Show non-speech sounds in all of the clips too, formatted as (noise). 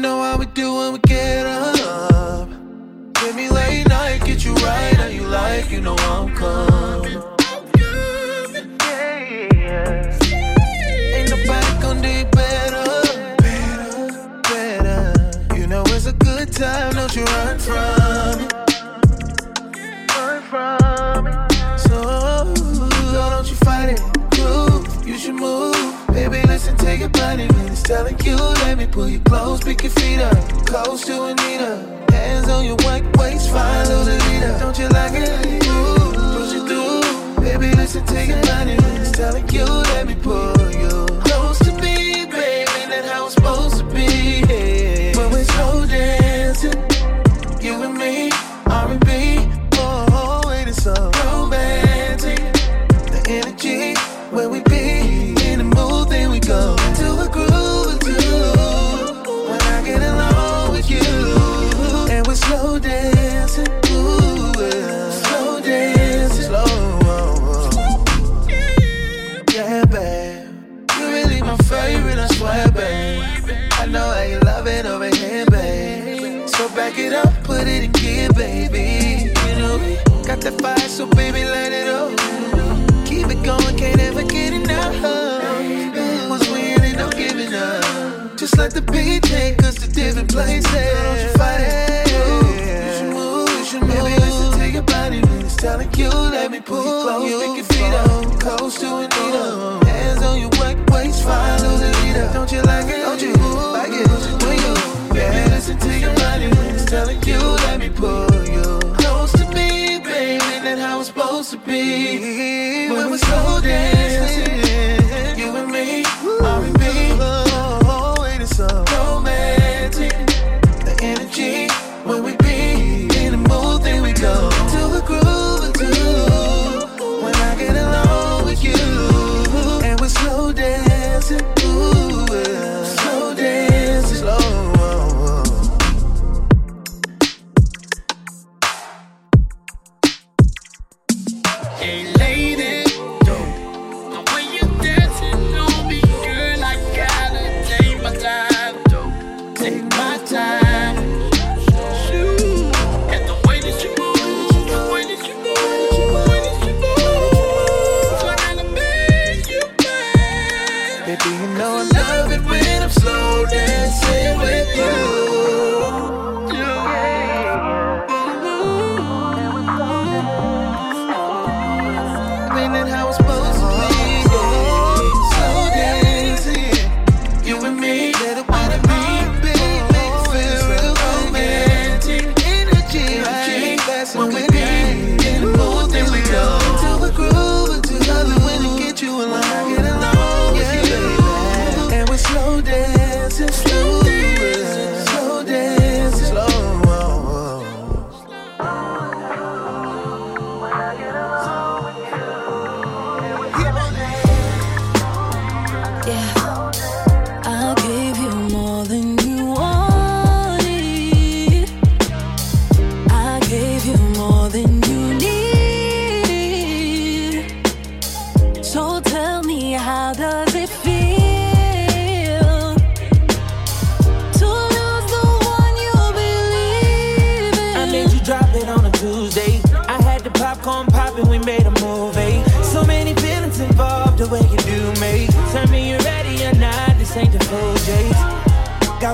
know how we do when we get up. Give me late night, get you right how you like, you know I'm coming. Ain't nobody going do better, better, better. You know it's a good time, don't you run from. making money, man, it's telling you, let me pull you close, pick your feet up, close to Anita. Hands on your white waist, fine little leader. Don't you like it? Ooh, push it through, baby, listen to your body, man, it's telling you, let me pull you.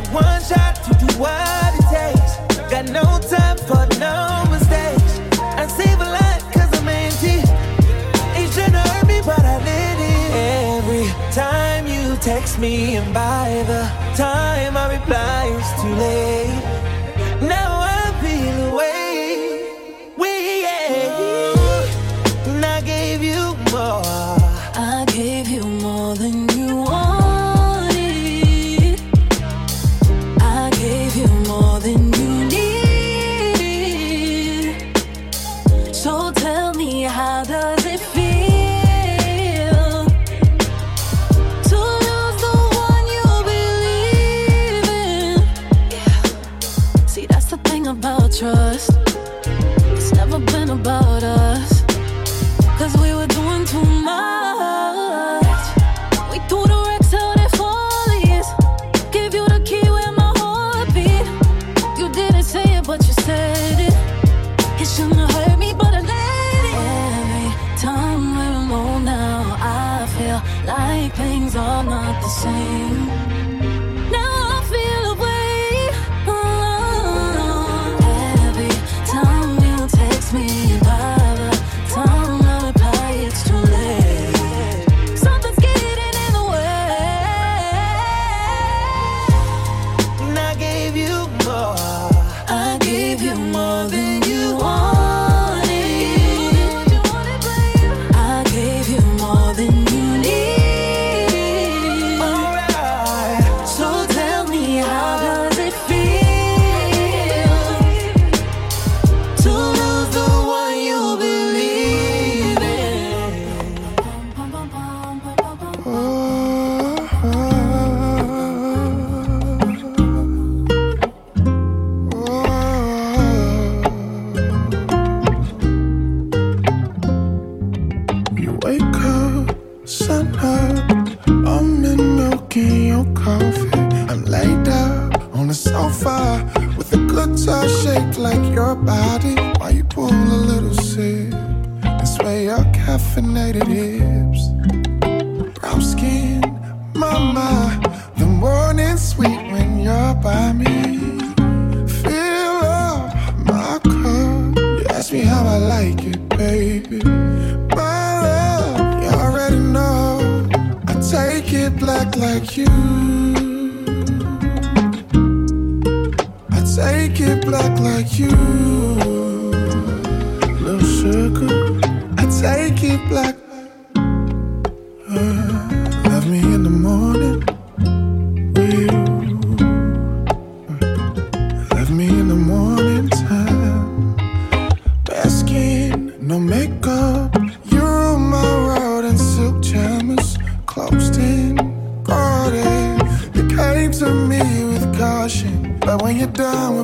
got one shot to do what it takes. Got no time for no mistakes. I save a lot cause I'm empty. It shouldn't hurt me, but I did it. Every time you text me and buy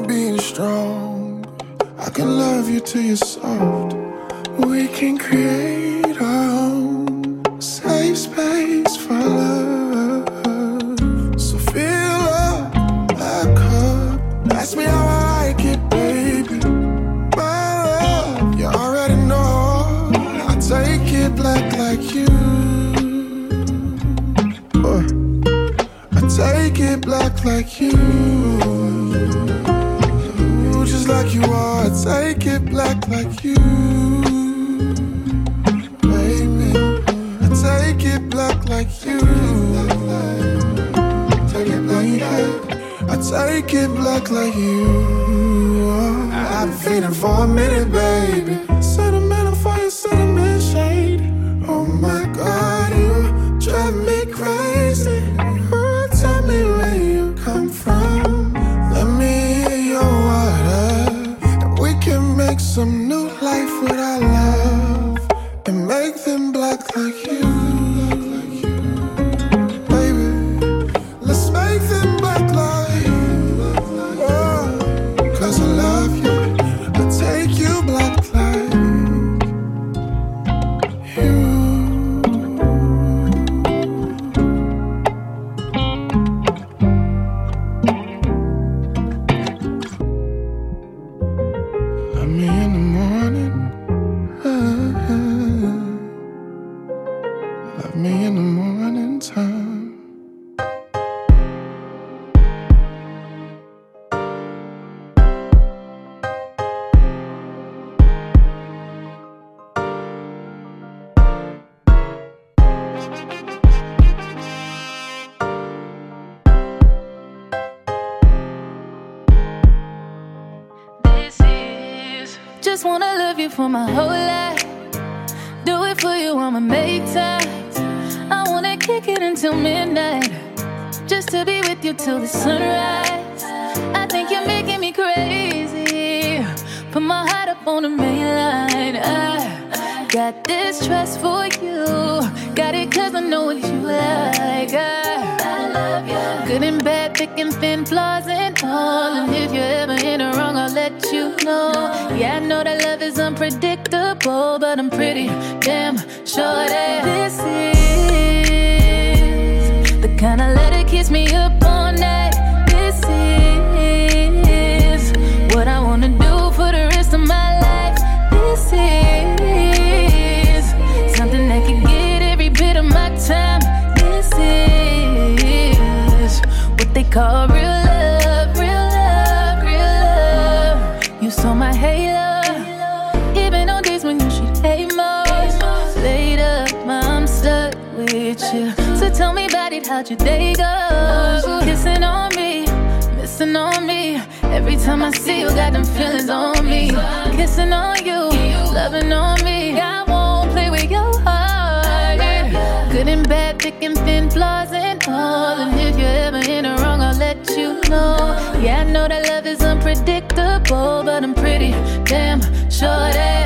being strong, I can love you till you're soft. We can create our own safe space for love. So fill up my cup. Ask me how I like it, baby. My love, you already know. I take it black like you. I take it black like you. Like you. Baby, I take it black like you. Take it black I take it black like you. I've been feeling for a minute, baby. For my whole life. Do it for you, I'ma make time. I wanna kick it until midnight, just to be with you till the sunrise. I think you're making me crazy. Put my heart up on the main line. I got this trust for you. Got it cause I know what you like. I love you. Good and bad, thick and thin, flaws and all. And if you're ever in the wrong, I'll let you know. Yeah, I know that unpredictable, but I'm pretty damn sure that this is your day go? Kissing on me, missing on me. Every time I see you, got them feelings on me. Kissing on you, loving on me. I won't play with your heart. Good and bad, thick and thin, flaws and all. And if you're ever in the wrong, I'll let you know. Yeah, I know that love is unpredictable, but I'm pretty damn sure that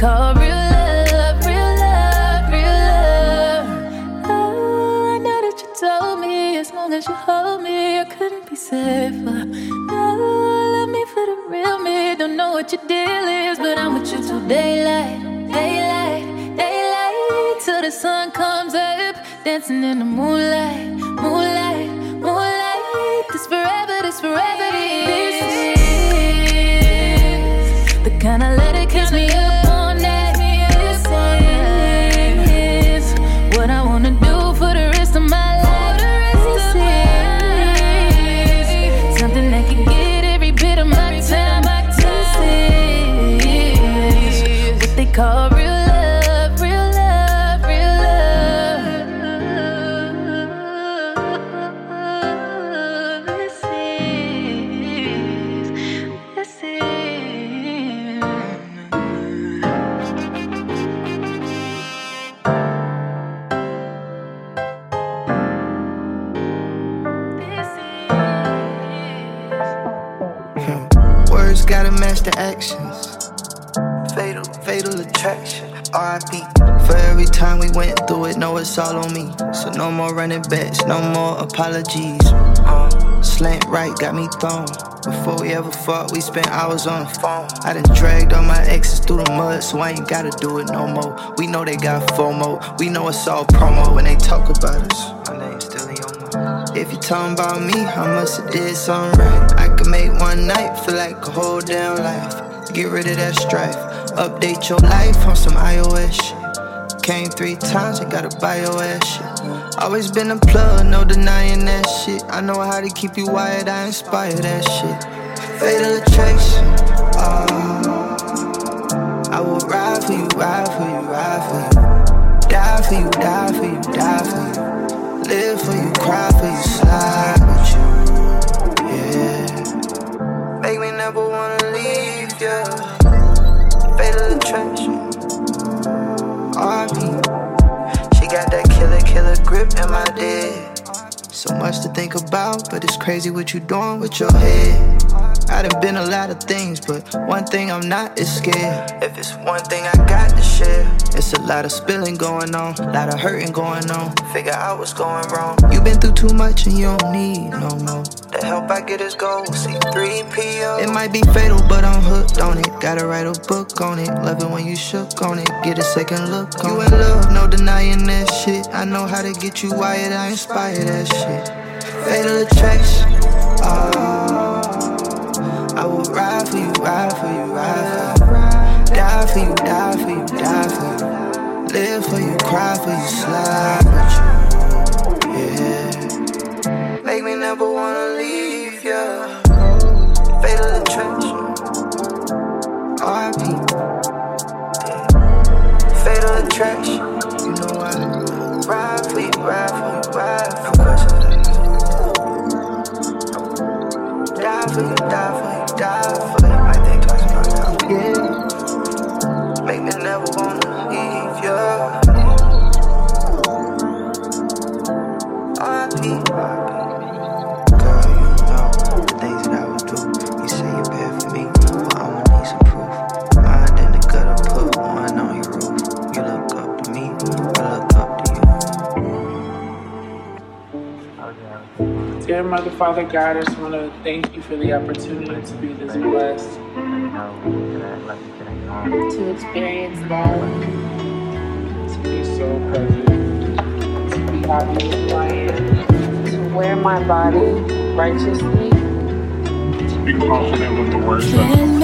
call real love, real love, real love. Oh, I know that you told me as long as you hold me, I couldn't be safer. Oh, love me for the real me. Don't know what your deal is, but I'm with you till daylight, daylight, daylight, till the sun comes up, dancing in the moonlight, thrown. Before we ever fought, we spent hours on the phone. I done dragged all my exes through the mud, so I ain't gotta do it no more. We know they got FOMO. We know it's all promo when they talk about us. My name's still mouth. If you talking about me, I must have did something right. I could make one night feel like a whole damn life. Get rid of that strife. Update your life on some iOS shit. Came three times, I gotta buy your ass shit. Always been a plug, no denying that shit. I know how to keep you wired, I inspire that shit. Fatal attraction. Oh, I will ride for you, ride for you, ride for you. Die for you, die for you, die for you. Live for you, cry for you, slide with you. Yeah. Make me never wanna leave you. Fatal attraction. Grip in my dick. So much to think about, but it's crazy what you doing with your head. I done been a lot of things, but one thing I'm not is scared. If it's one thing I got to share, it's a lot of spilling going on, a lot of hurting going on. Figure out what's going wrong. You've been through too much and you don't need no more. The help I get is gold, C3PO. It might be fatal, but I'm hooked on it. Gotta write a book on it. Love it when you shook on it. Get a second look on You in love, no denying that shit. I know how to get you wired, I inspire that shit. Fatal attraction. Oh, I will ride for you, ride for you, ride for you. Die for you, die for you, die for you. Live for you, cry for you, slide with you. Yeah. Make me never wanna leave you. Fatal attraction. RIP. Yeah. Fatal attraction. You know I ride for you, ride for you, ride for you. Die for you, die for you, die for. I think twice about. Yeah. Make me never wanna leave you. Father, God, I just want to thank you for the opportunity to be this blessed. to experience love. To be so present. To be happy with who I am. To wear my body righteously. To be confident with the words that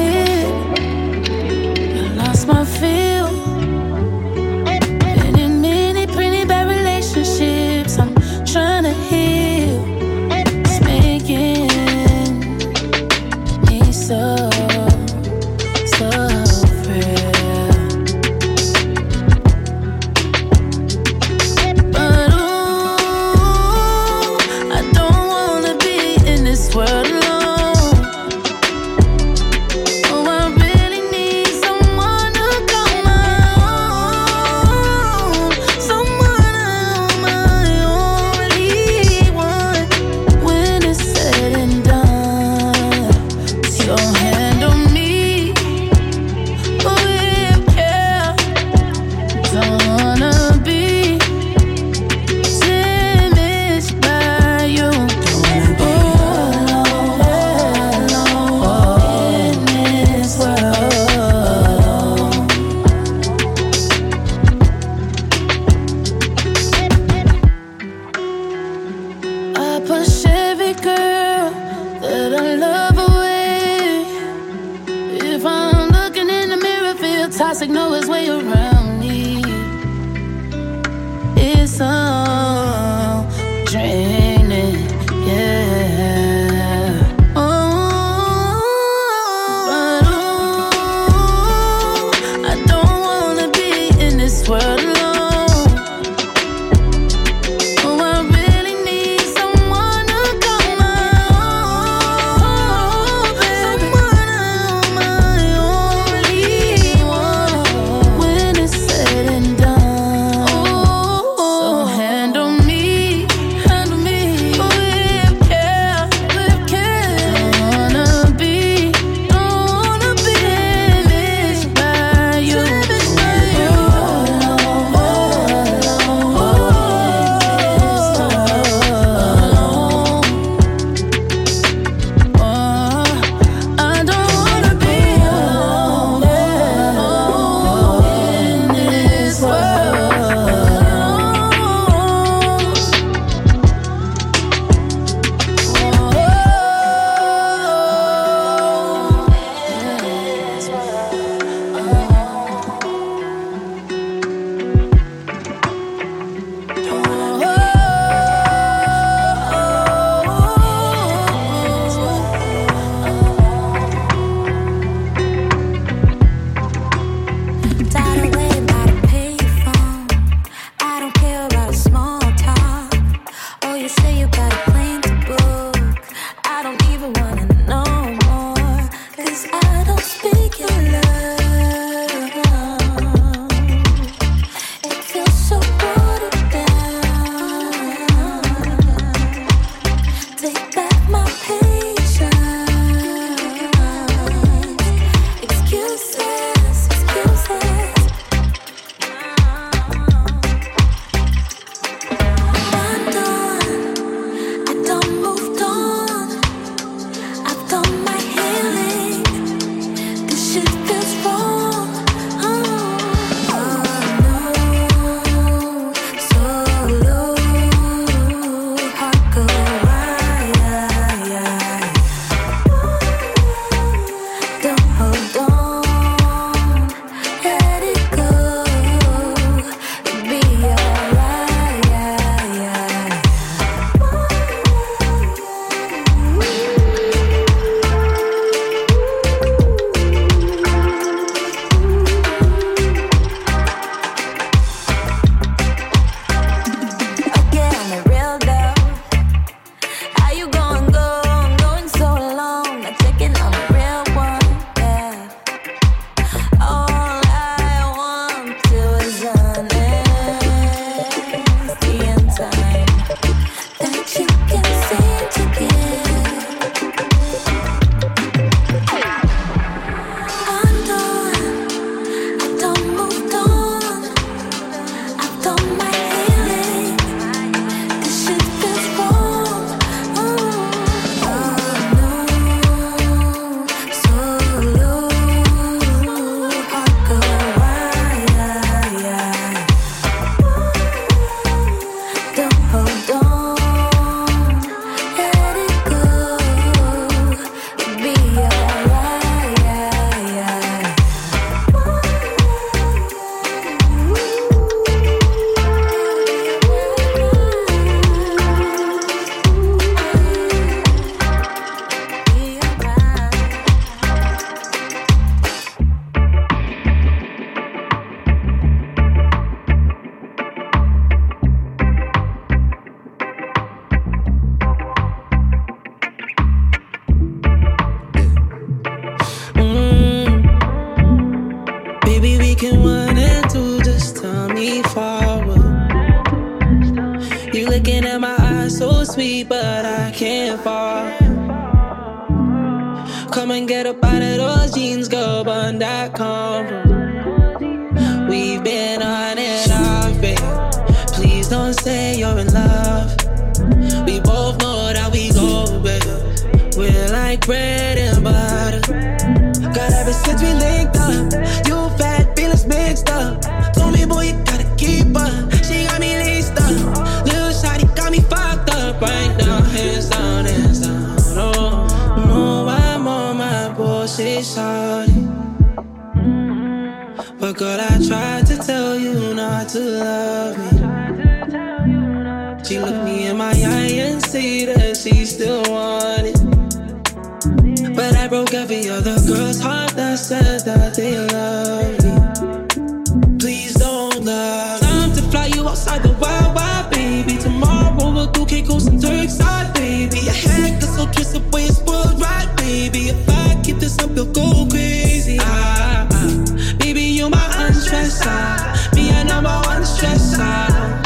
stressor. me a number one stressor.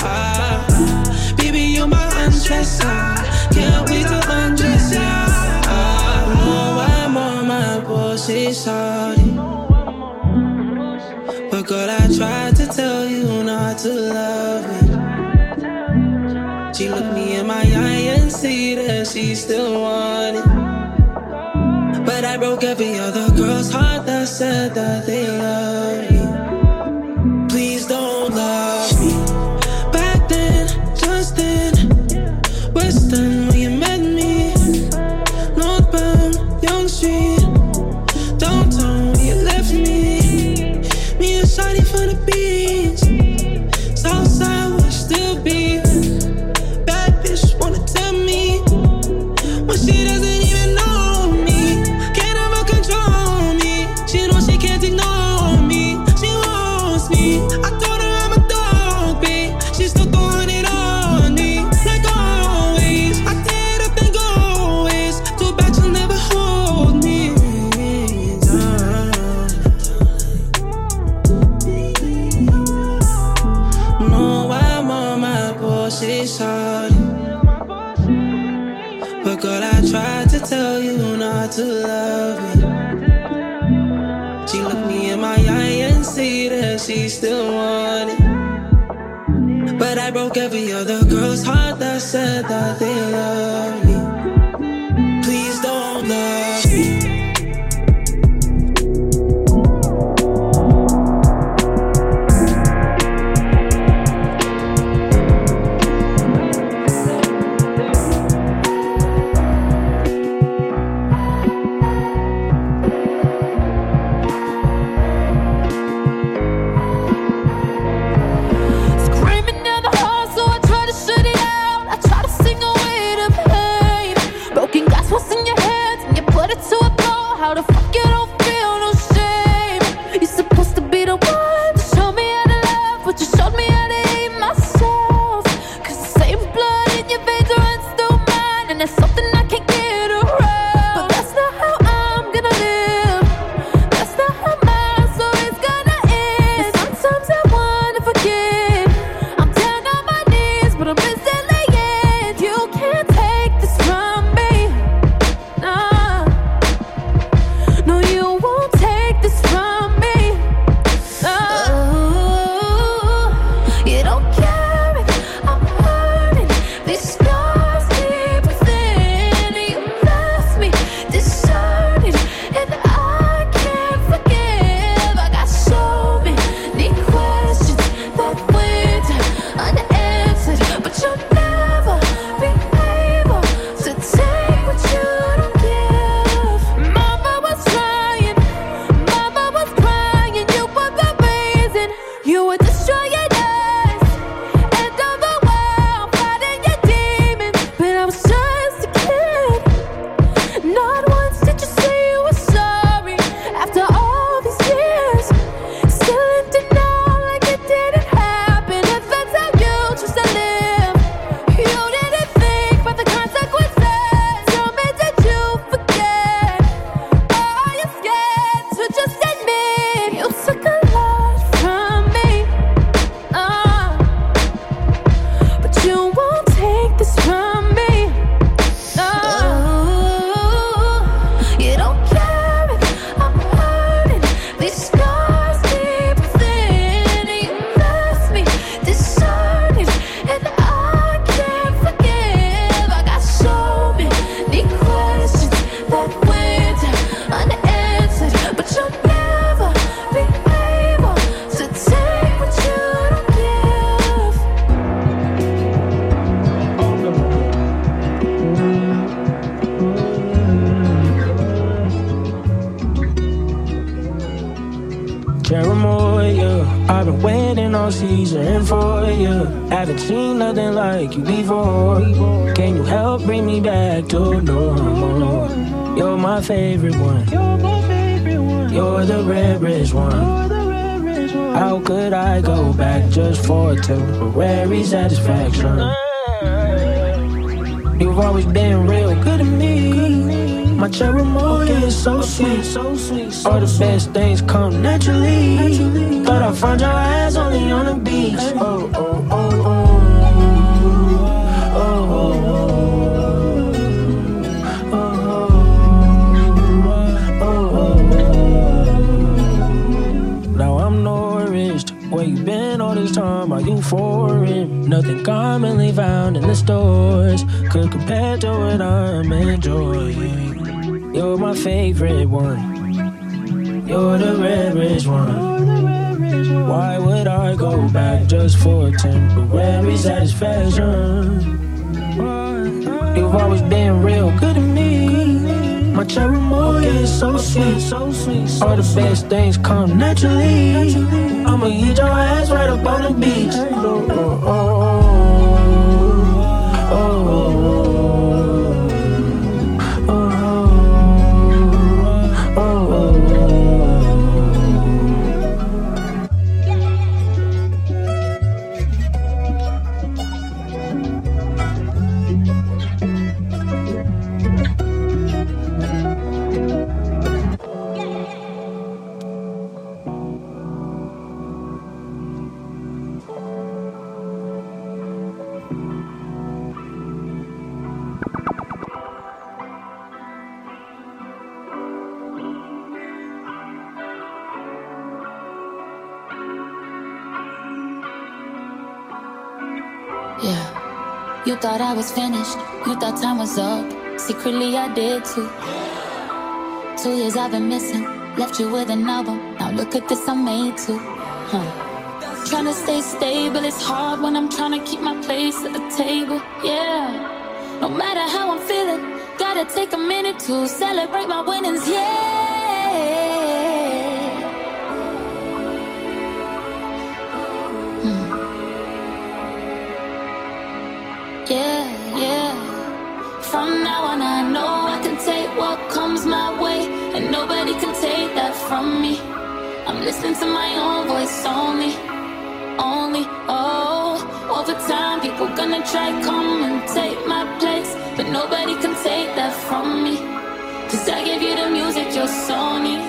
Uh, baby, you my unstressor. Can't wait to undress ya. I know I'm on my pussy sorry. But girl, I tried to tell you not to love me. She looked me in my eye and see that she still wanted. But I broke every other girl's heart that said that they loved. still want it. But I broke every other girl's heart that said that they love me. to, where is satisfaction? You've always been real good to me. My cherimoya, is so sweet, so sweet, so the best You're my favorite one. You're the rarest one. Why would I go back just for temporary satisfaction? You've always been real good to me. My cherimoya is so sweet, so sweet. So All the best things come naturally. I'ma eat your ass right up on the beach. Oh, oh, oh. was up. Secretly, I did too. Two years I've been missing. Left you with an album. Now look at this, I made too. Huh. Trying to stay stable, it's hard when I'm trying to keep my place at the table. Yeah. No matter how I'm feeling, gotta take a minute to celebrate my winnings. Yeah. from me. I'm listening to my own voice only, only. Oh, over time, people gonna try come and take my place, but nobody can take that from me. Cause I give you the music your soul needs.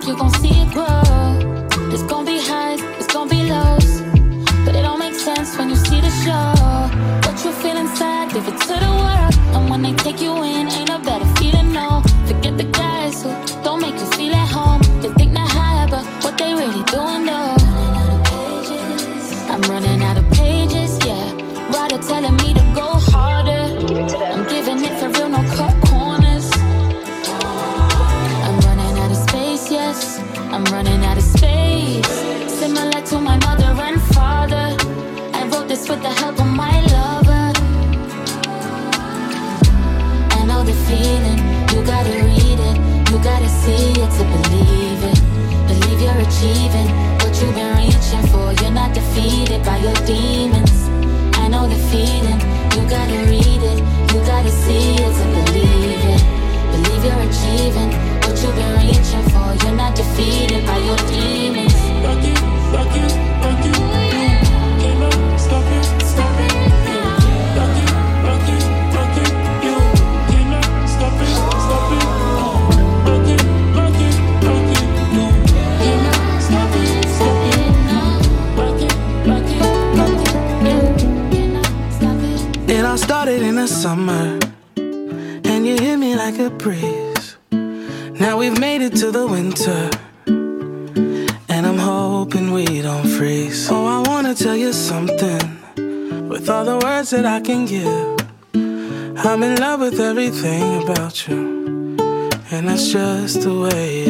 que quand everything about you, and that's just the way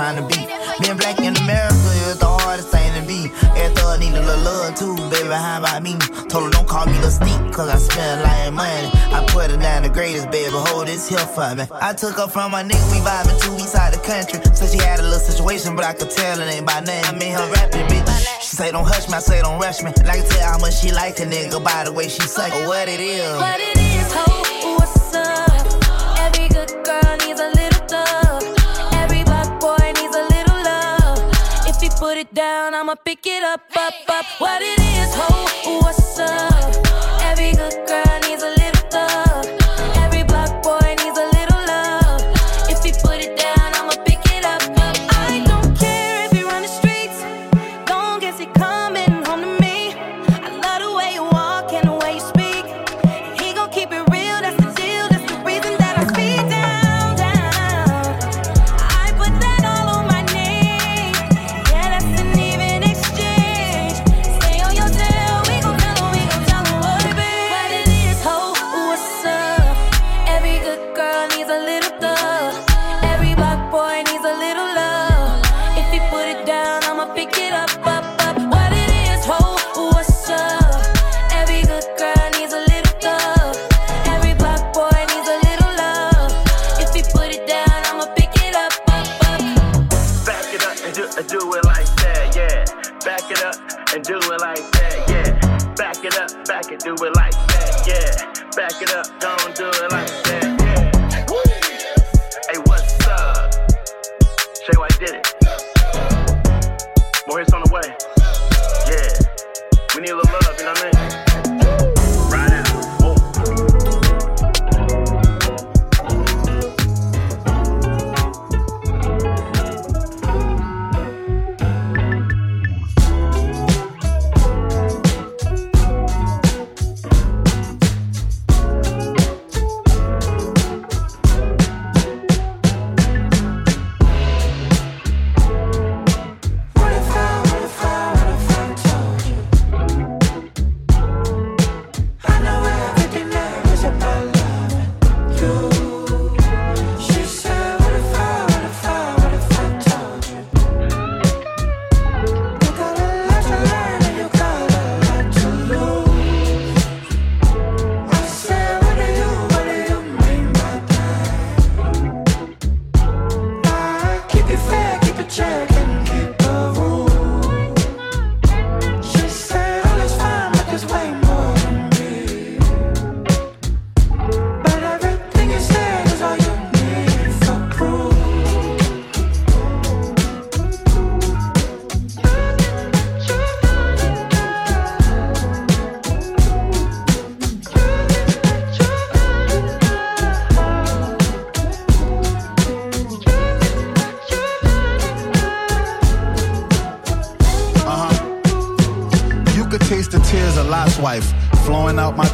trying to be. Being black in America is the hardest thing to be. Every thug need a little love too, baby. How about me? Told her don't call me little sneak, cause I spend like money. I put her down the greatest, baby. Hold this here for me. I took her from my nigga, we vibing two weeks out the country. Said she had a little situation, but I could tell it ain't by name. I mean, her rapping, bitch. She say don't hush me, I say don't rush me. And I can tell how much she like a nigga by the way she say. Or what it is. What it is. put it down, I'ma pick it up, up, up. What it is, ho, what's up? do it like that, yeah. Back it up, don't do it like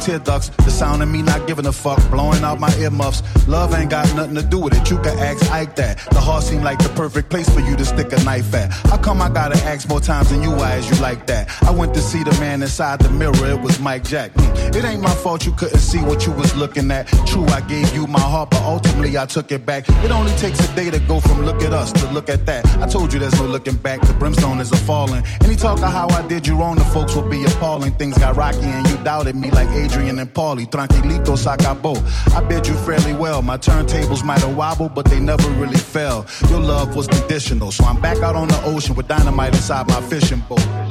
tear ducts. The sound of me not giving a fuck, blowing out my earmuffs. Love ain't got nothing to do with it. You can ask Ike that. The heart seemed like the perfect place for you to stick a knife at. How come I gotta ask more times than you? Why is you like that? I went to see the man inside the mirror. It was Mike Jack. It ain't my fault you couldn't see what you was looking at. True, I gave you my heart, but ultimately I took it back. It only takes a day to go from look at us to look at that. I told you there's no looking back. The brimstone is a falling. Any talk of how I did you wrong, the folks will be appalling. Things got rocky and you doubted me like Adrian and Paulie. Tranquilito sacabo. I bid you fairly well. My turntables might have wobbled, but they never really fell. Your love was conditional, so I'm back out on the ocean with dynamite inside my fishing boat.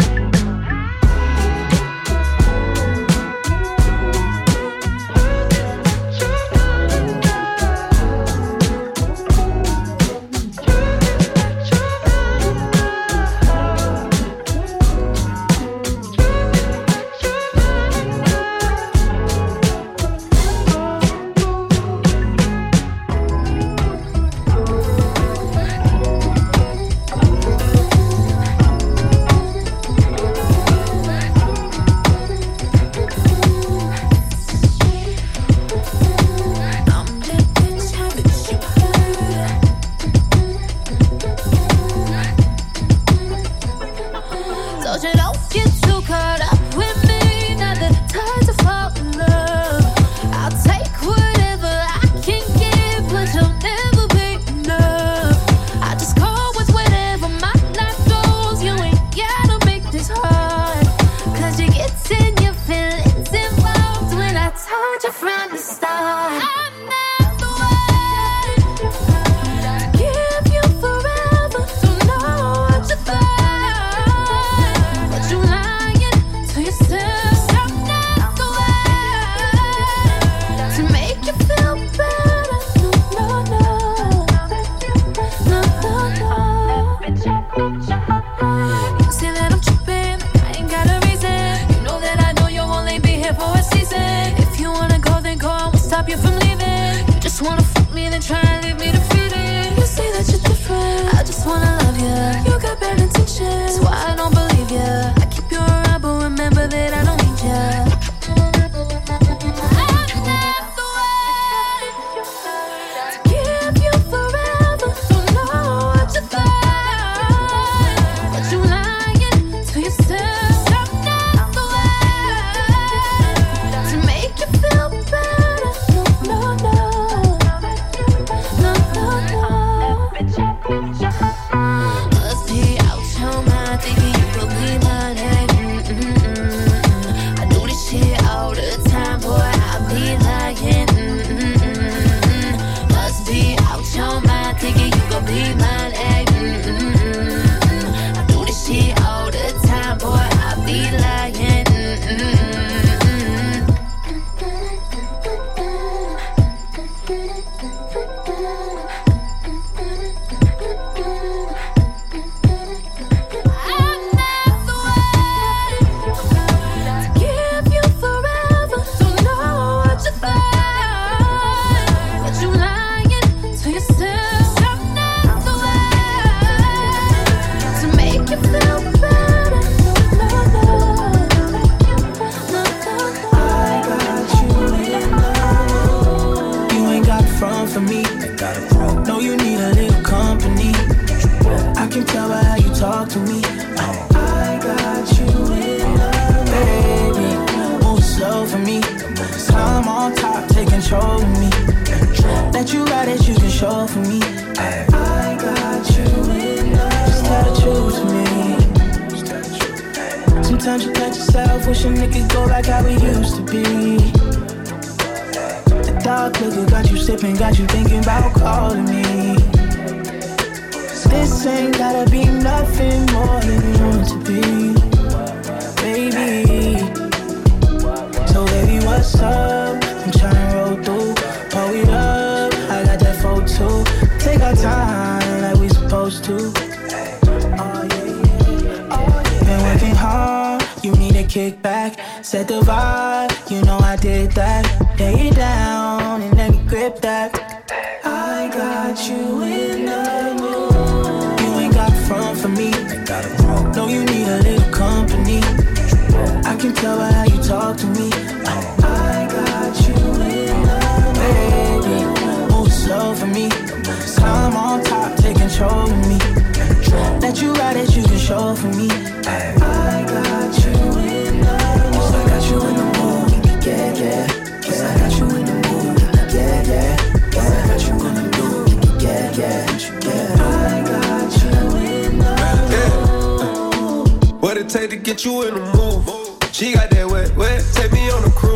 from the start.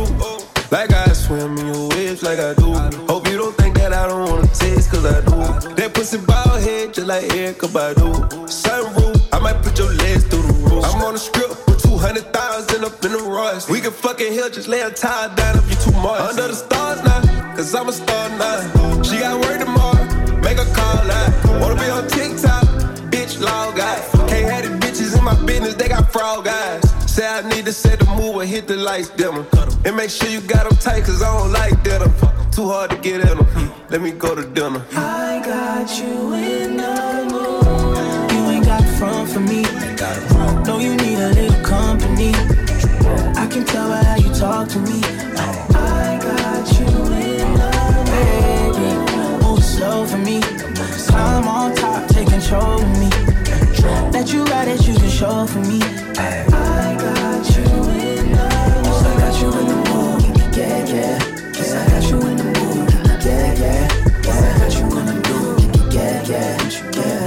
Cruise. Like I swim in your waves, like I do. Hope you don't think that I don't wanna taste, cause I do. That pussy bald head, just like Erykah Badu. Sunroof, I might put your legs through the roof. I'm on a script with 200,000 up in the Royce. We can fucking hill, just lay a tile down if you too much. Under the stars now, cause I'm a star now. To set the move or hit the lights dimmer. And make sure you got them tight, cause I don't like denim. Too hard to get in them. Let me go to dinner. I got you in the mood. You ain't got front for me. No, you need a little company. I can tell by how you talk to me. I got you in the mood. Move slow for me. Climb on top, take control of me. Let you ride it, you can show for me. I mood. Yeah, yeah. Yeah,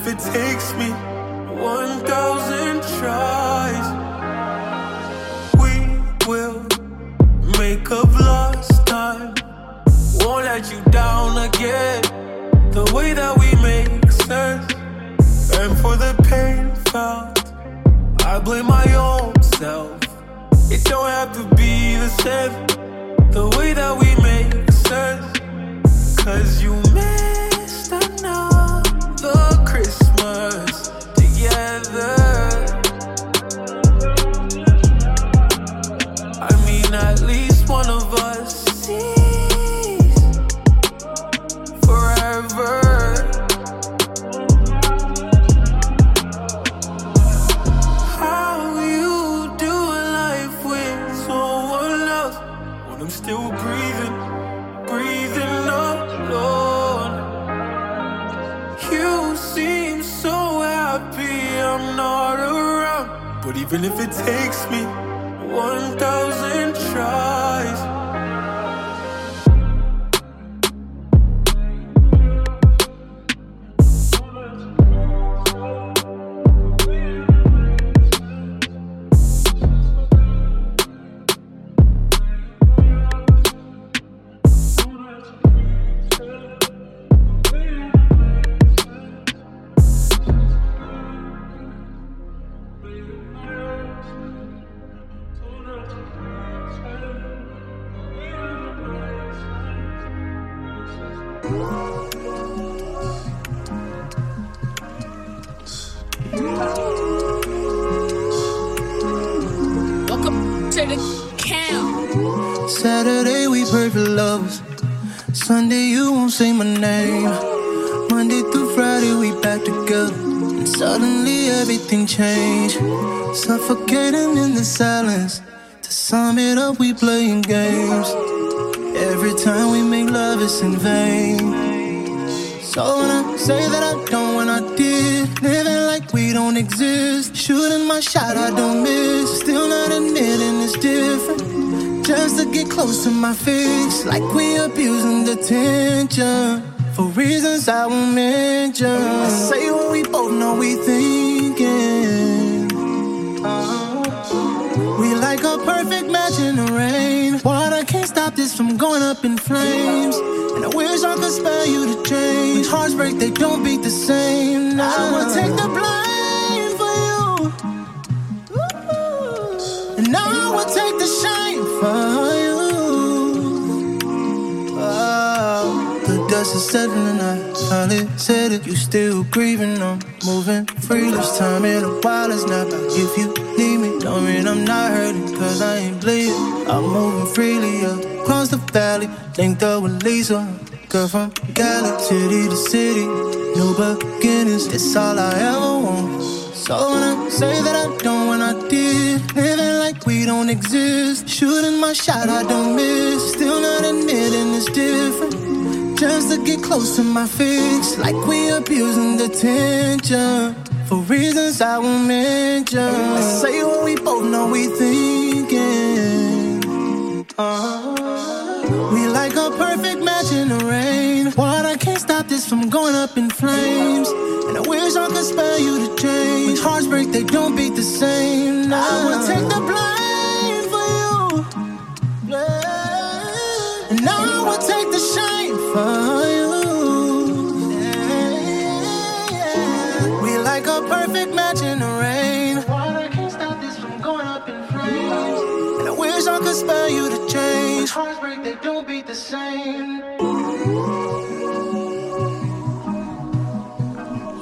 if it takes me one thousand tries. We will make up lost time. Won't let you down again. The way that we make sense. And for the pain felt, I blame my own self. It don't have to be the same. The way that we make sense. Cause you missed but even if it takes me one thousand tries. Close to my face, like we abusing the tension. For reasons I won't mention. I say what we both know we thinking. We like a perfect match in the rain. Water can't stop this from going up in flames. And I wish I could spare you the change. When hearts break, they don't beat the same. Now I will take the blame Dust is and I finally said it. You still grieving, I'm moving free. This time in a while, it's not about if you need me. Don't mean I'm not hurting, cause I ain't bleeding. I'm moving freely across the valley. Linked up with Lisa. Girl from Cali, city to city. No beginnings, it's all I ever want. So when I say that I don't, when I did, living like we don't exist. Shooting my shot, I don't miss. Still not admitting it's different. Just to get close to my face, like we abusing the tension. For reasons I won't mention. I say what we both know we thinking. Uh, we like a perfect match in the rain. Water can't stop this from going up in flames. And I wish I could spare you the change. When hearts break, they don't beat the same. Now I will take the blame for you. And I will take the shame for you. We like a perfect match in the rain. Water can't stop this from going up in flames. And I wish I could spare you the change. When hearts break, they don't beat the same.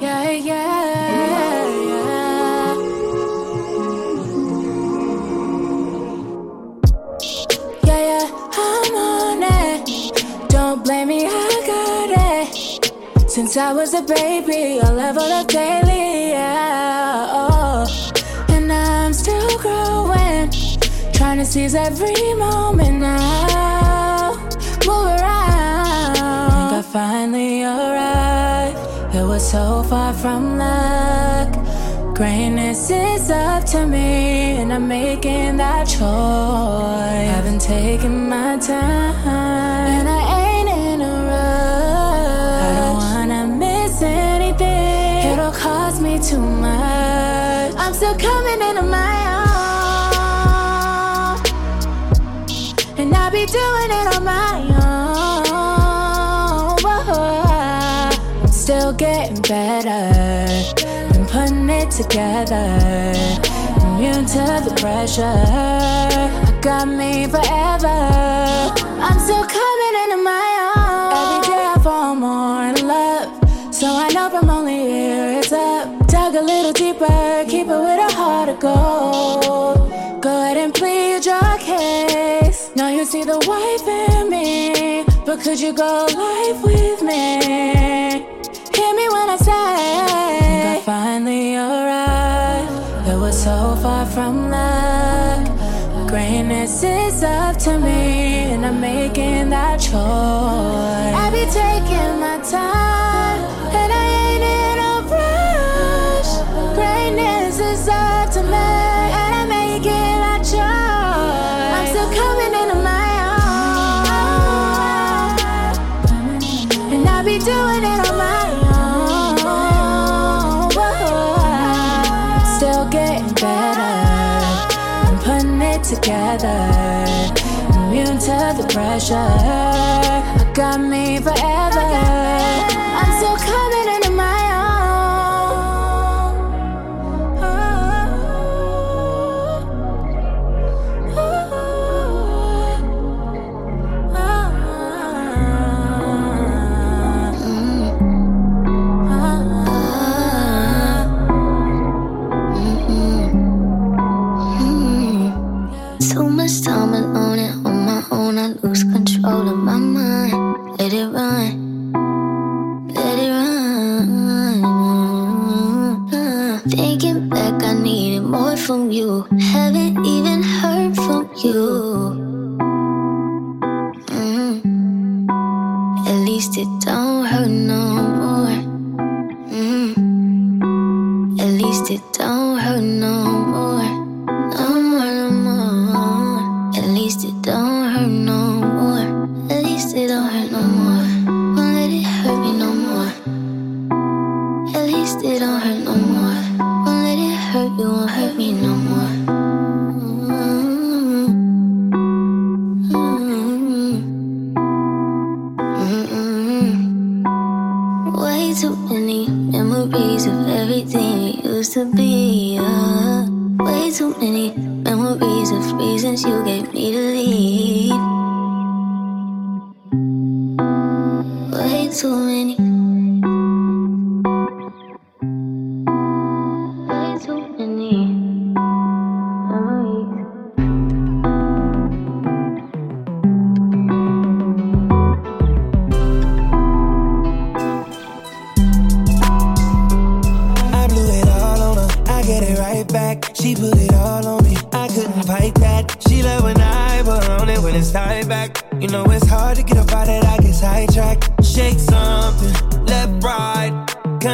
Yeah, yeah, yeah. Yeah, yeah, I'm on it. Don't blame me, I got it. Since I was a baby, I leveled up daily, yeah. Oh. And I'm still growing. Trying to seize every moment now. Move around. Think I finally arrived. It was so far from luck. Greatness is up to me, and I'm making that choice. I've been taking my time, too much. I'm still coming into my own, and I be doing it on my own. I'm still getting better and putting it together. Immune to the pressure, I got me forever. I'm still little deeper, keep it with a heart of gold. Go ahead and plead your case. Now you see the wife in me, but could you go live with me? Hear me when I say I finally arrived. It was so far from luck. Greatness is up to me, and I'm making that choice. I be taking my time, and I ain't the pressure, I got me forever. Of reasons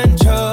control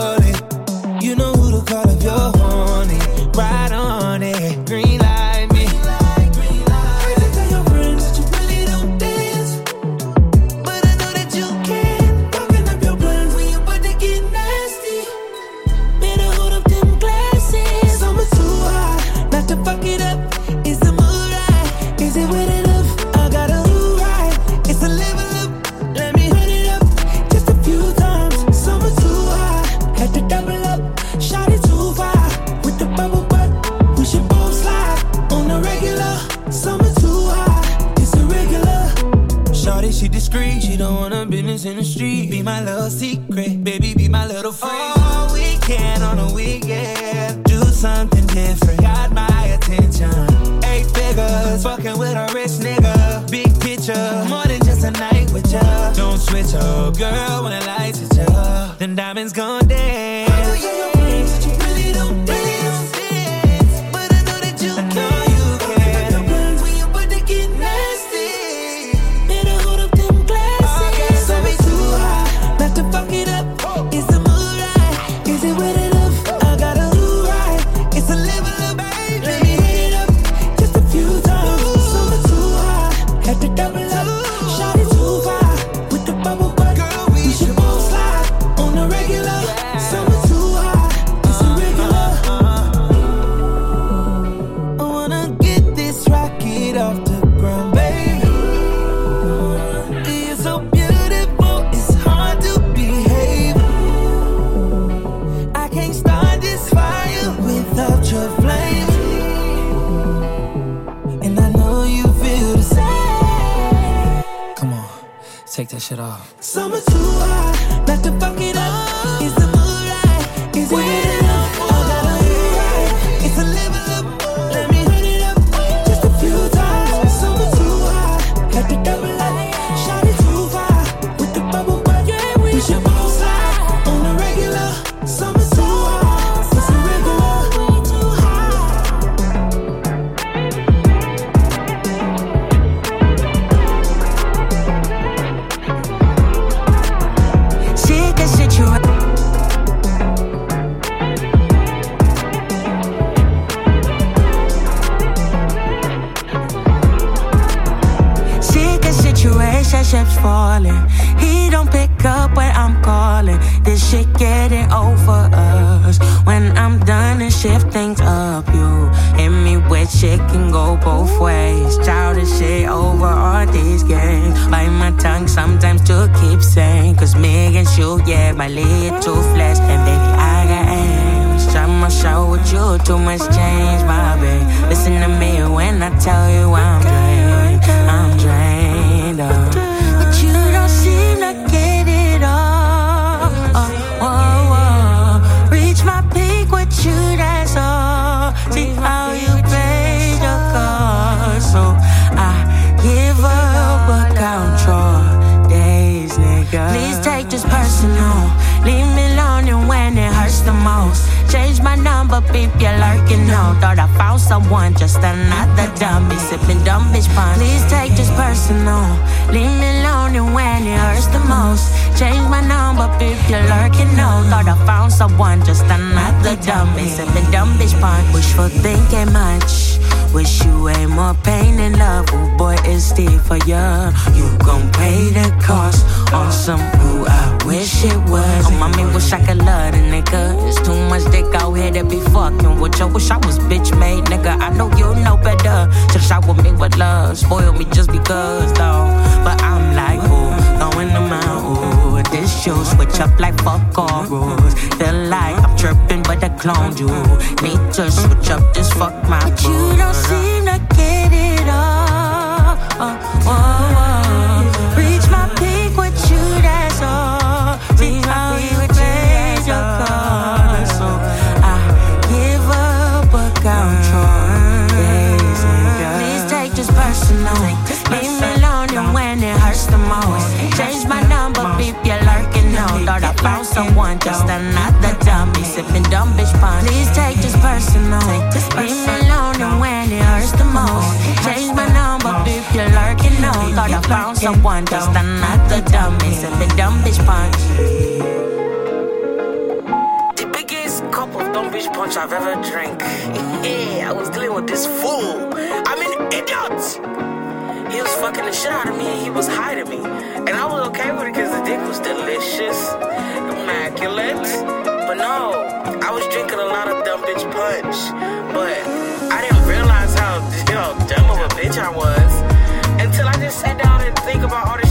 beep, you're lurking no. Thought I found someone, just another dummy. Sipping dumb bitch punch. Wish for thinking much. Wish you ain't more pain than love. Oh boy, it's still for ya. You gon' pay the cost on some who I wish it was. Oh, mommy, wish I could love the nigga. It's too much dick out here to be fucking with you. Wish I was bitch made, nigga. I know you know better. Just shower me with love, spoil me just because, though. Show switch up like fuck all rules. Feel like I'm tripping, but I cloned you. Need to switch up this fuck my But you don't seem to get it all. Oh, oh. Someone, just another dummy. Sipping dumb bitch punch. Please take this personal. Leave me alone and when it hurts the most. Change my number, beep, you're lurking no. Thought I found someone, just another dummy. Sipping dumb bitch punch. The biggest cup of dumb bitch punch I've ever drank. (laughs) Yeah, I was dealing with this fool. I'm an idiot. He was fucking the shit out of me and he was hiding me. And I was okay with it because the dick was delicious, immaculate. But no, I was drinking a lot of dumb bitch punch. But I didn't realize how you know, dumb of a bitch I was until I just sat down and think about all the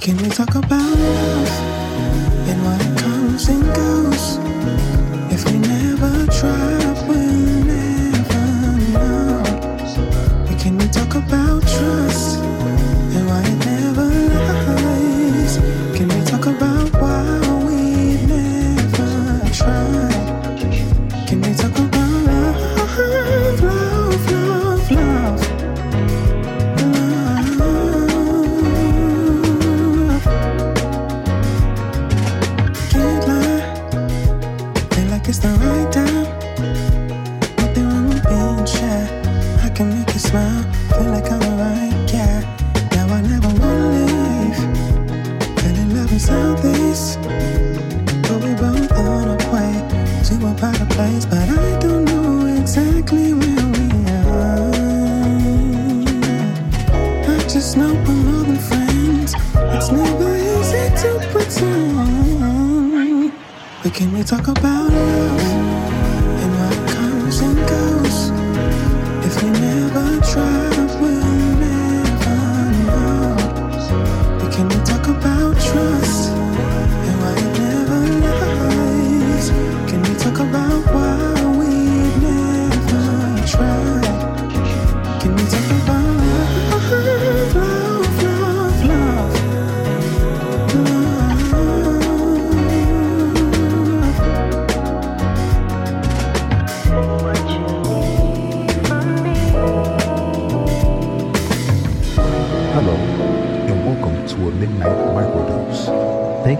Can we talk about But can we talk about love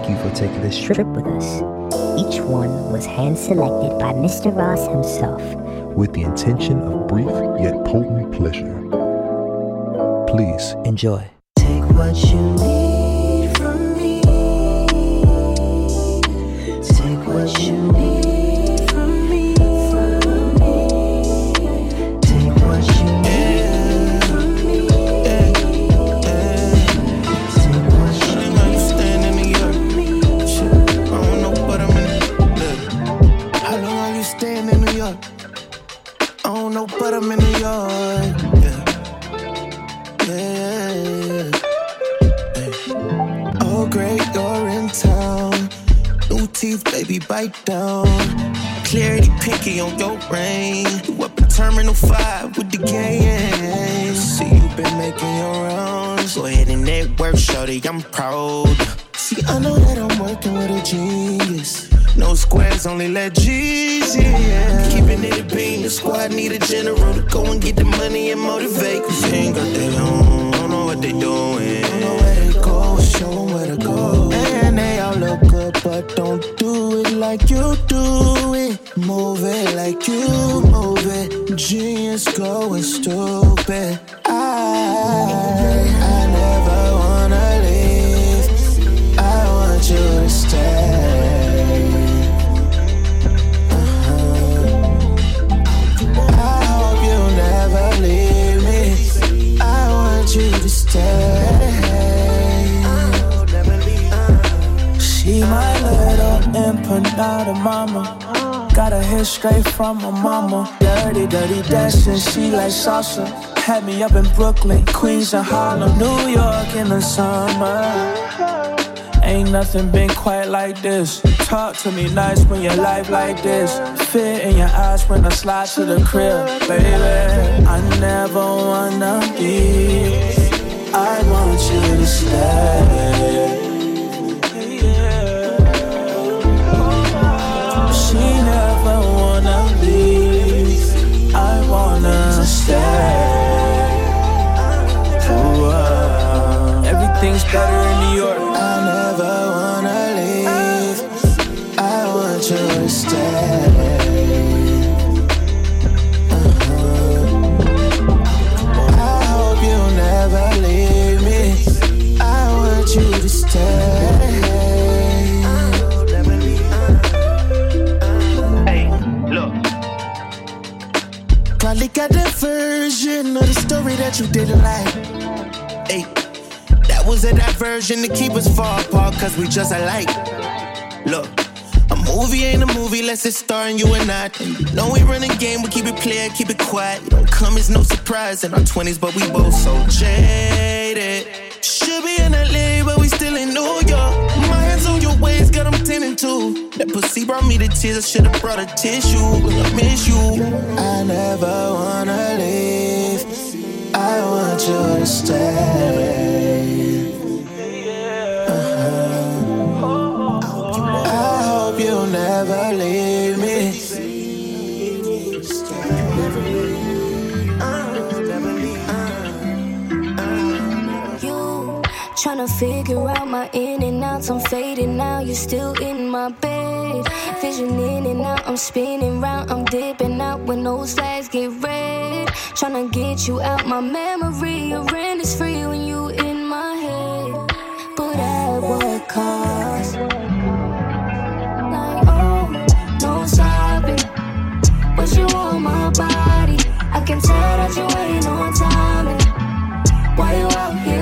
you for taking this trip with us. Each one was hand selected by Mr. Ross himself. with the intention of brief yet potent pleasure. Please enjoy. Take what you need shorty, I'm proud. See, I know that I'm working with a genius. No squares, only G's, yeah. Keeping it a beam, the squad need a general to go and get the money and motivate. Cause they ain't got their own, don't know what they doing. Don't know where they go, show 'em where to go. And they all look good, but don't do it like you do it. Move it like you move it. Genius going stupid. Empanada mama. Got her hair straight from my mama. Dirty, dirty dancing, she like salsa. Had me up in Brooklyn, Queens, and Harlem, New York in the summer. Ain't nothing been quite like this. Talk to me nice when your life like this. Fit in your eyes when I slide to the crib, baby. I never wanna leave. I want you to stay. Everything's better in New York. I never wanna leave. I want you to stay. Uh-huh. I hope you never leave me. I want you to stay. Hey, look. Probably got that version of the story that you didn't like. Hey, that diversion to keep us far apart, cause we just alike. Look, a movie ain't a movie unless it's starring you and I. And you know we run a game, we keep it clear, keep it quiet. You don't come as no surprise in our 20s, but we both so jaded. Should be in LA, but we still in New York. My hands on your waist, got them tending to. That pussy brought me the tears, I should've brought a tissue. I miss you. I never wanna leave. I want you to stay. Never leave me. You tryna figure out my in and outs. I'm fading now. You're still in my bed. Vision in and out. I'm spinning round. I'm dipping out when those flags get red. Tryna get you out my memory. Your rent is free when you in my head. But at what cost? But you on my body. I can tell that you ain't on time. Why you out here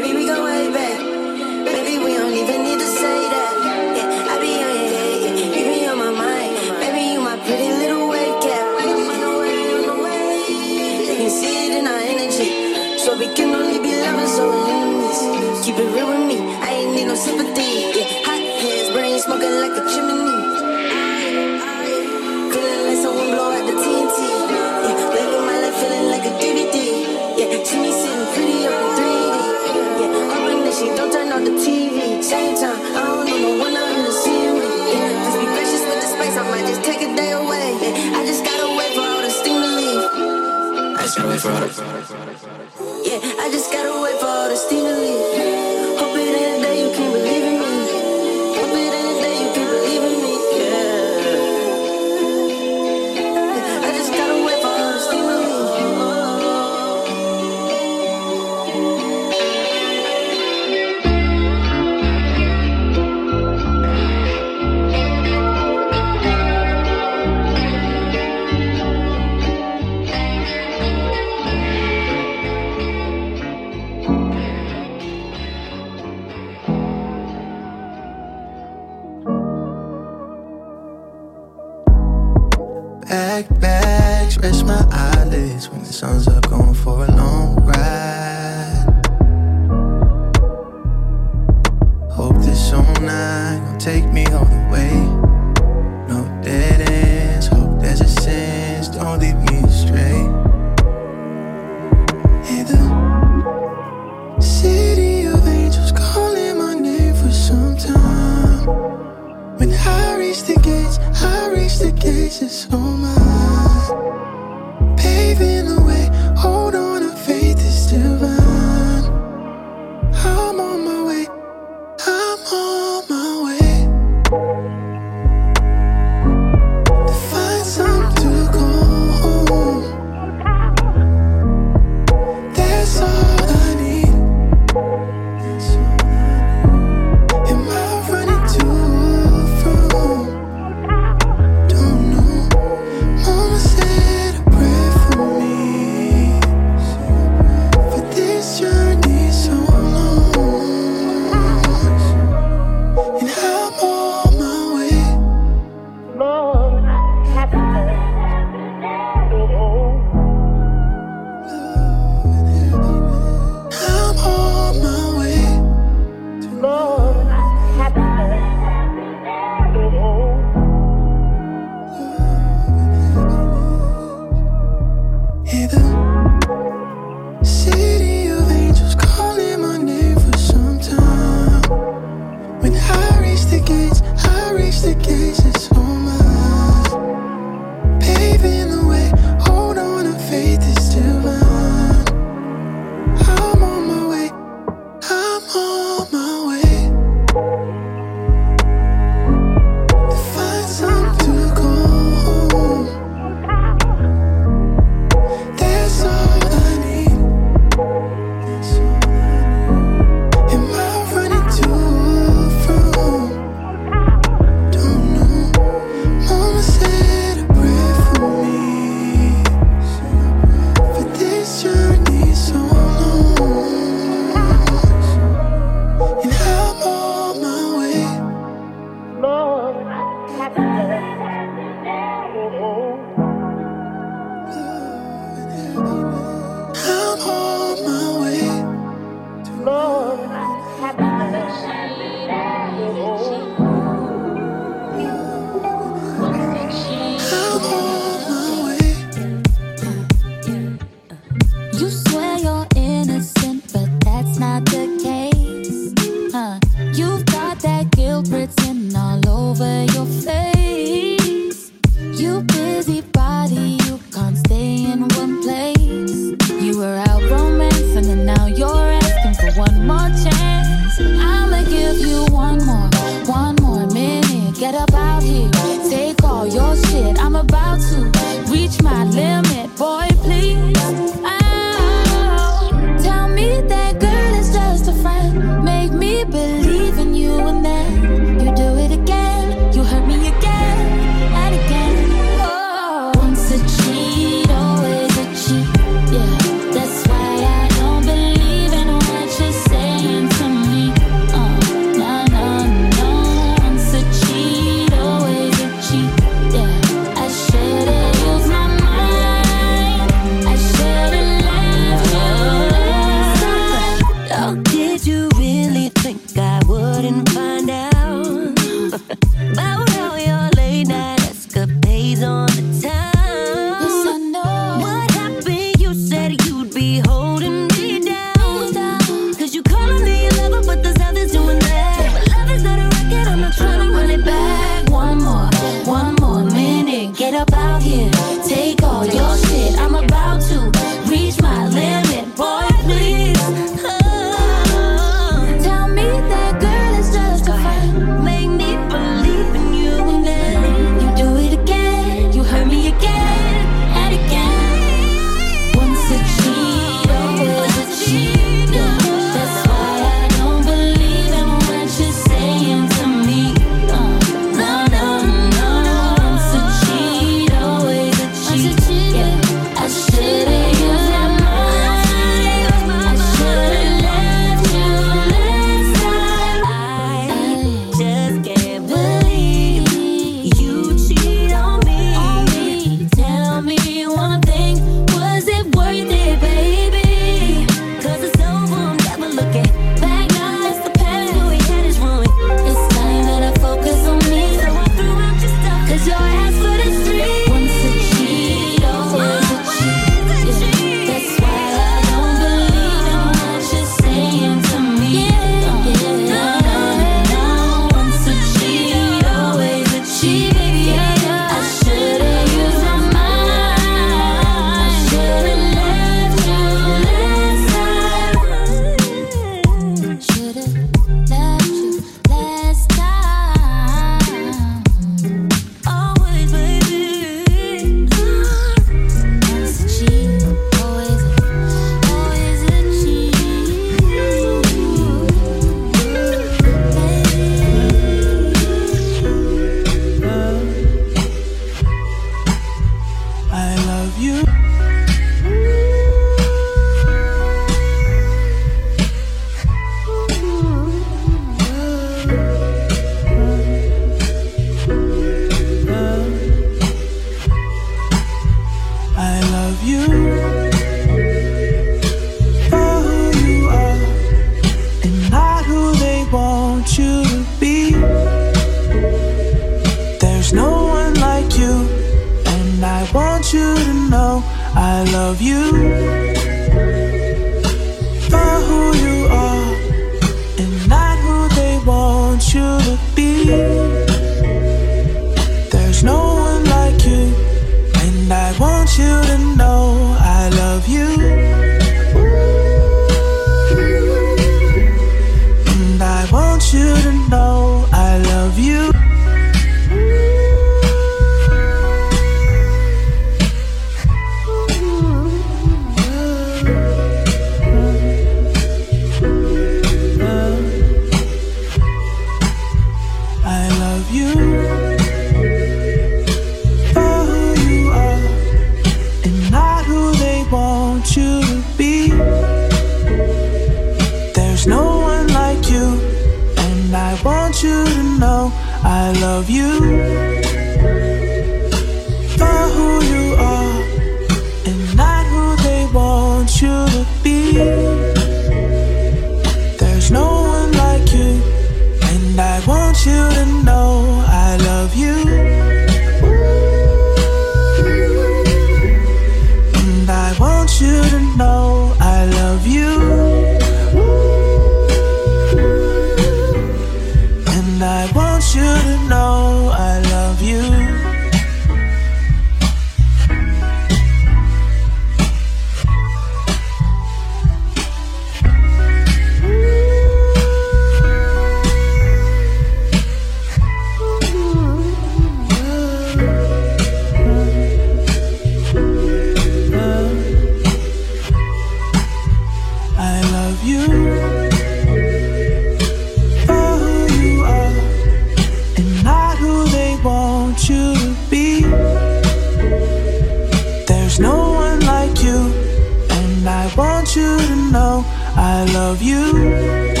I love you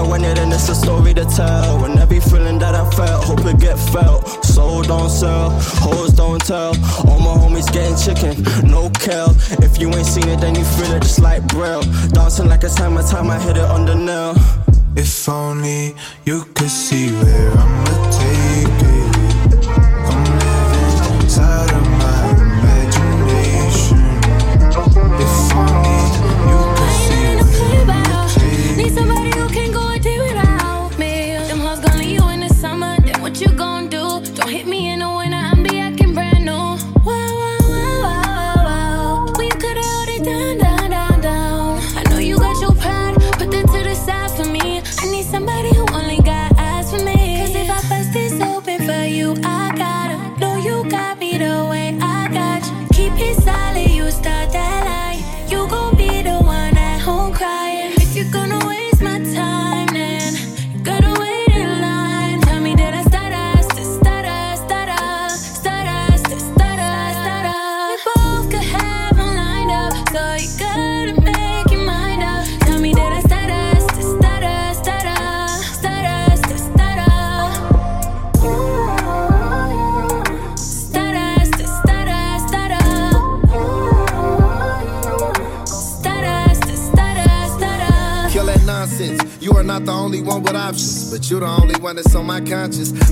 I it and it's a story to tell. And every feeling that I felt, hope it get felt. Soul don't sell, hoes don't tell. All my homies getting chicken, no kill. If you ain't seen it, then you feel it just like braille. Dancing like it's time, my time, I hit it on the nail. If only you could see where I'm at.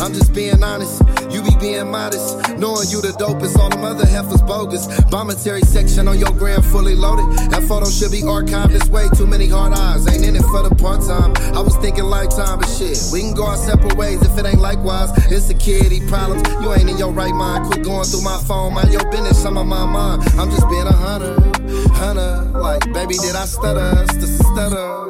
I'm just being honest. You be being modest. Knowing you the dopest. All them other heifers bogus. Vomitary section on your gram fully loaded. That photo should be archived. It's way too many hard eyes. Ain't in it for the part time. I was thinking lifetime, but shit. We can go our separate ways if it ain't likewise. Insecurity problems. You ain't in your right mind. Quit going through my phone. Mind your business. I'm on my mind. I'm just being a hunter. Hunter. Like, baby, did I stutter? Stutter.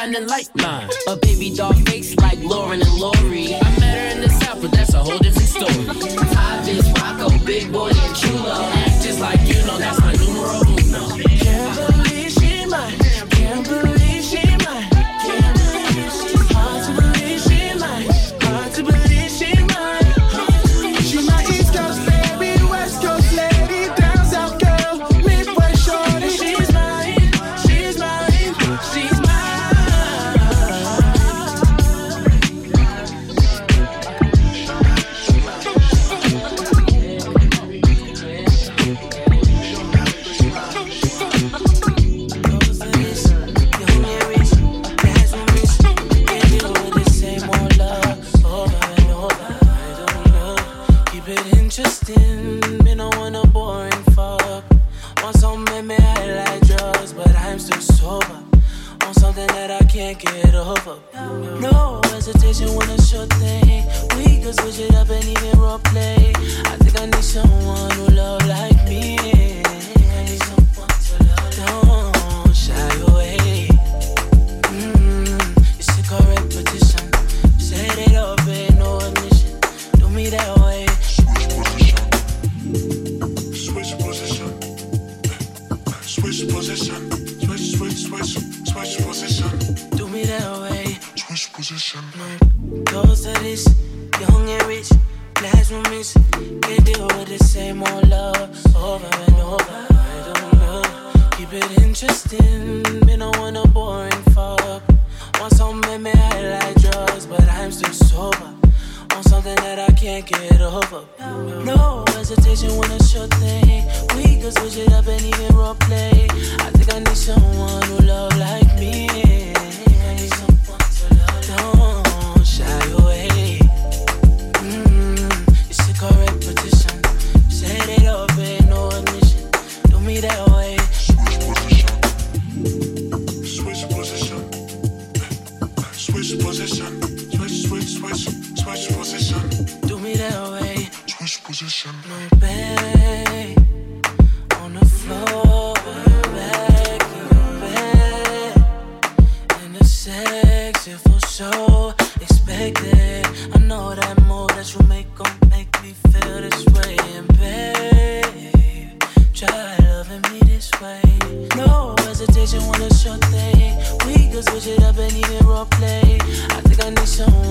and like mine. A baby doll face like Lauren Switch it up and even role play. I think I need some.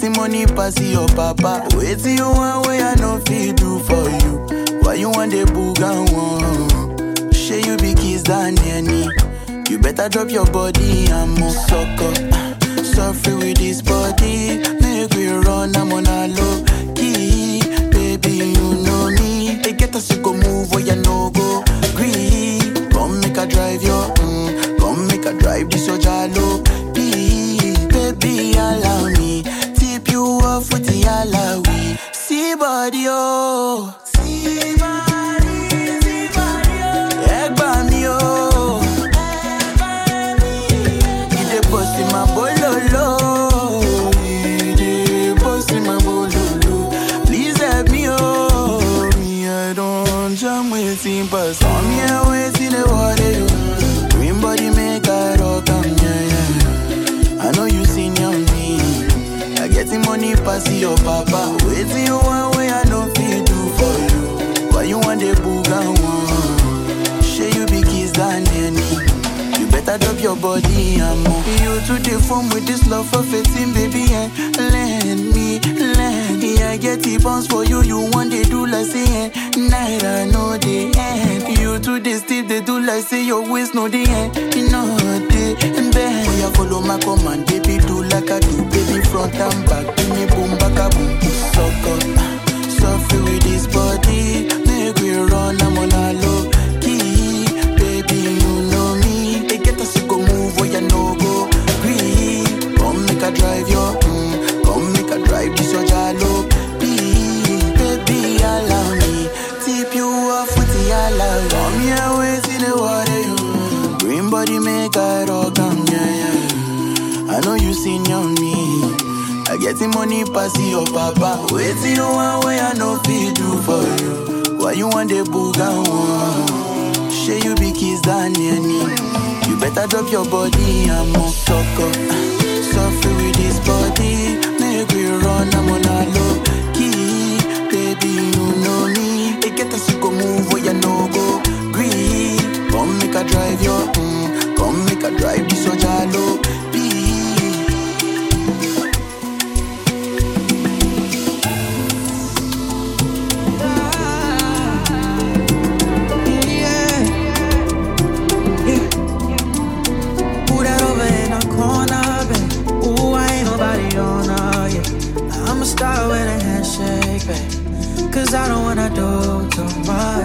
I get the money pass your papa. Wait till you want way I know feel do for you. Why you want the boogan one? Share you be kiss than any. You better drop your body and move sucker. Suffer with this body. Make we run, I'm on a low key. Baby, you know me. They get to go move where you no go. Green. Come make a drive your, mm. Come make a drive this your jalo. Off with the alawi. See body, oh. Your body and move. You to the form with this love for fitting, baby, and lend me, lend me. I get the bounce for you, you want they do like say, eh, night I know the end. You to the steep, they do like say your waist know the end. You know the bend. Oh, yeah, follow my command, baby, do like I do, baby, front and back. Give me boom, back a boom, sucker. Suffer with this body, make we run, I'm on a low Get money pass your papa. Wait till you want way I know feel do for you. Why you want the boogan one? Share you be kiss than any. You better drop your body and move sucker. Suffer with this body. Make we run, I'm on a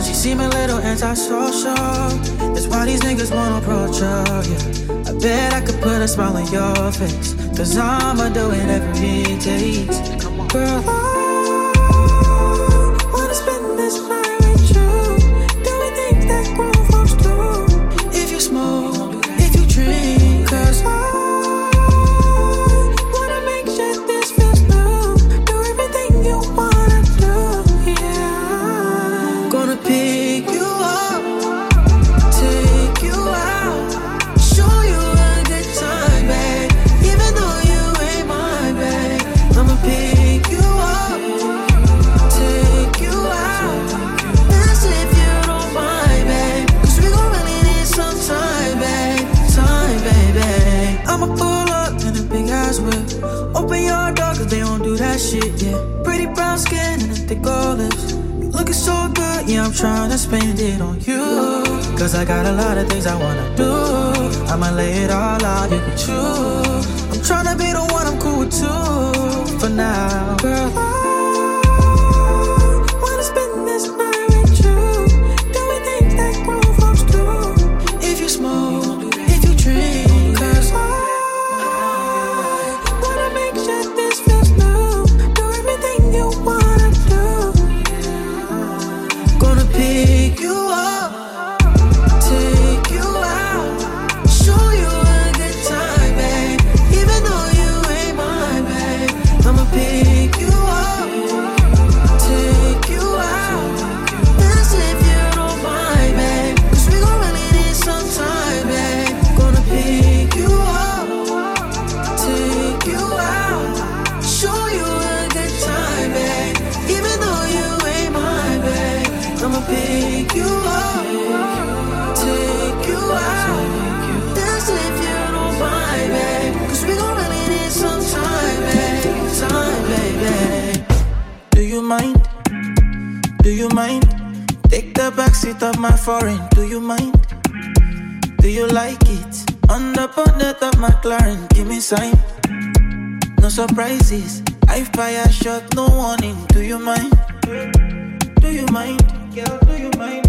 You seem a little antisocial. That's why these niggas won't approach her, yeah. I bet I could put a smile on your face. Cause I'ma do it takes. Girl, shit, yeah. Pretty brown skin and a thick olives. Looking so good, yeah, I'm trying to spend it on you. Cause I got a lot of things I wanna do. I'ma lay it all out, you can choose. I'm trying to be the one I'm cool with too. For now, girl, my foreign. Do you mind? Do you like it? On the bonnet of McLaren, give me sign. No surprises. I fire shot, no warning. Do you mind? Do you mind? Girl, do you mind?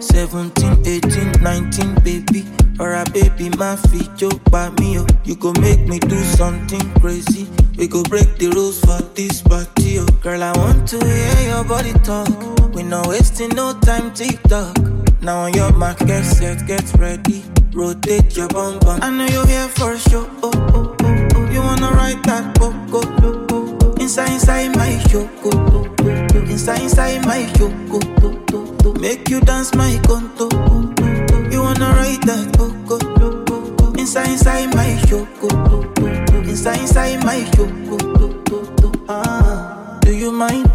17, 18, 19, baby. Or a baby, my feet joke by me. Oh. You go make me do something crazy. We go break the rules for this party. Oh. Girl, I want to hear your body talk. We not wasting no time, TikTok. Now on your mark, get set, get ready. Rotate your bum bum. I know you're here for a show. Oh, oh, oh, oh. You wanna ride that coco? go go. go. Inside, inside my show. Go, oh, oh, oh. Inside, inside my show. Go, oh, oh, oh. Make you dance my conto. Oh, oh, oh. You wanna ride that coco? go go. go. Inside, inside my show. Go, oh, oh, oh. Inside, inside my show. Oh, oh, oh, oh. Ah. Do you mind?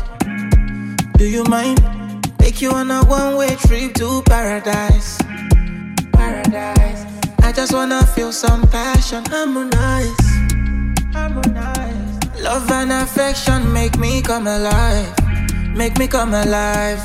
Do you mind? Take you on a one-way trip to paradise. Paradise. I just wanna feel some passion. Harmonize. Harmonize. Love and affection make me come alive. Make me come alive.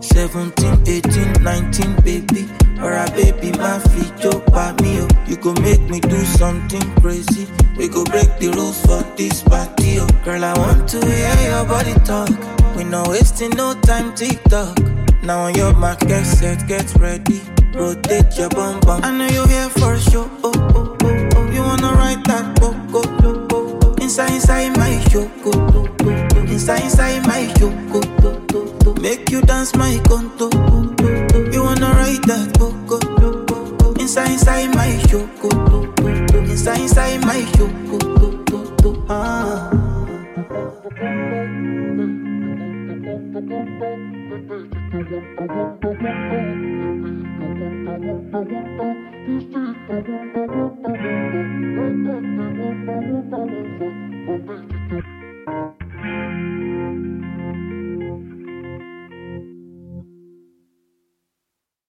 17, 18, 19, baby. Or a baby, my feet joke by me. Oh. You go make me do something crazy. We go break the rules for this party. Oh. Girl, I want to hear your body talk. We no wasting no time, TikTok. Now on your mark, get set, get ready. Rotate your bum bum. I know you're here for a show. Oh, oh, oh, oh. You wanna ride that coco? go, oh, go. Inside, inside my show. go, oh, go, oh. Inside, inside my show. go, oh, oh, oh. Make you dance my conto. Oh, oh, wanna ride that? Oh, oh, oh. Inside, inside my show. Oh. Inside, inside my oh. Ah.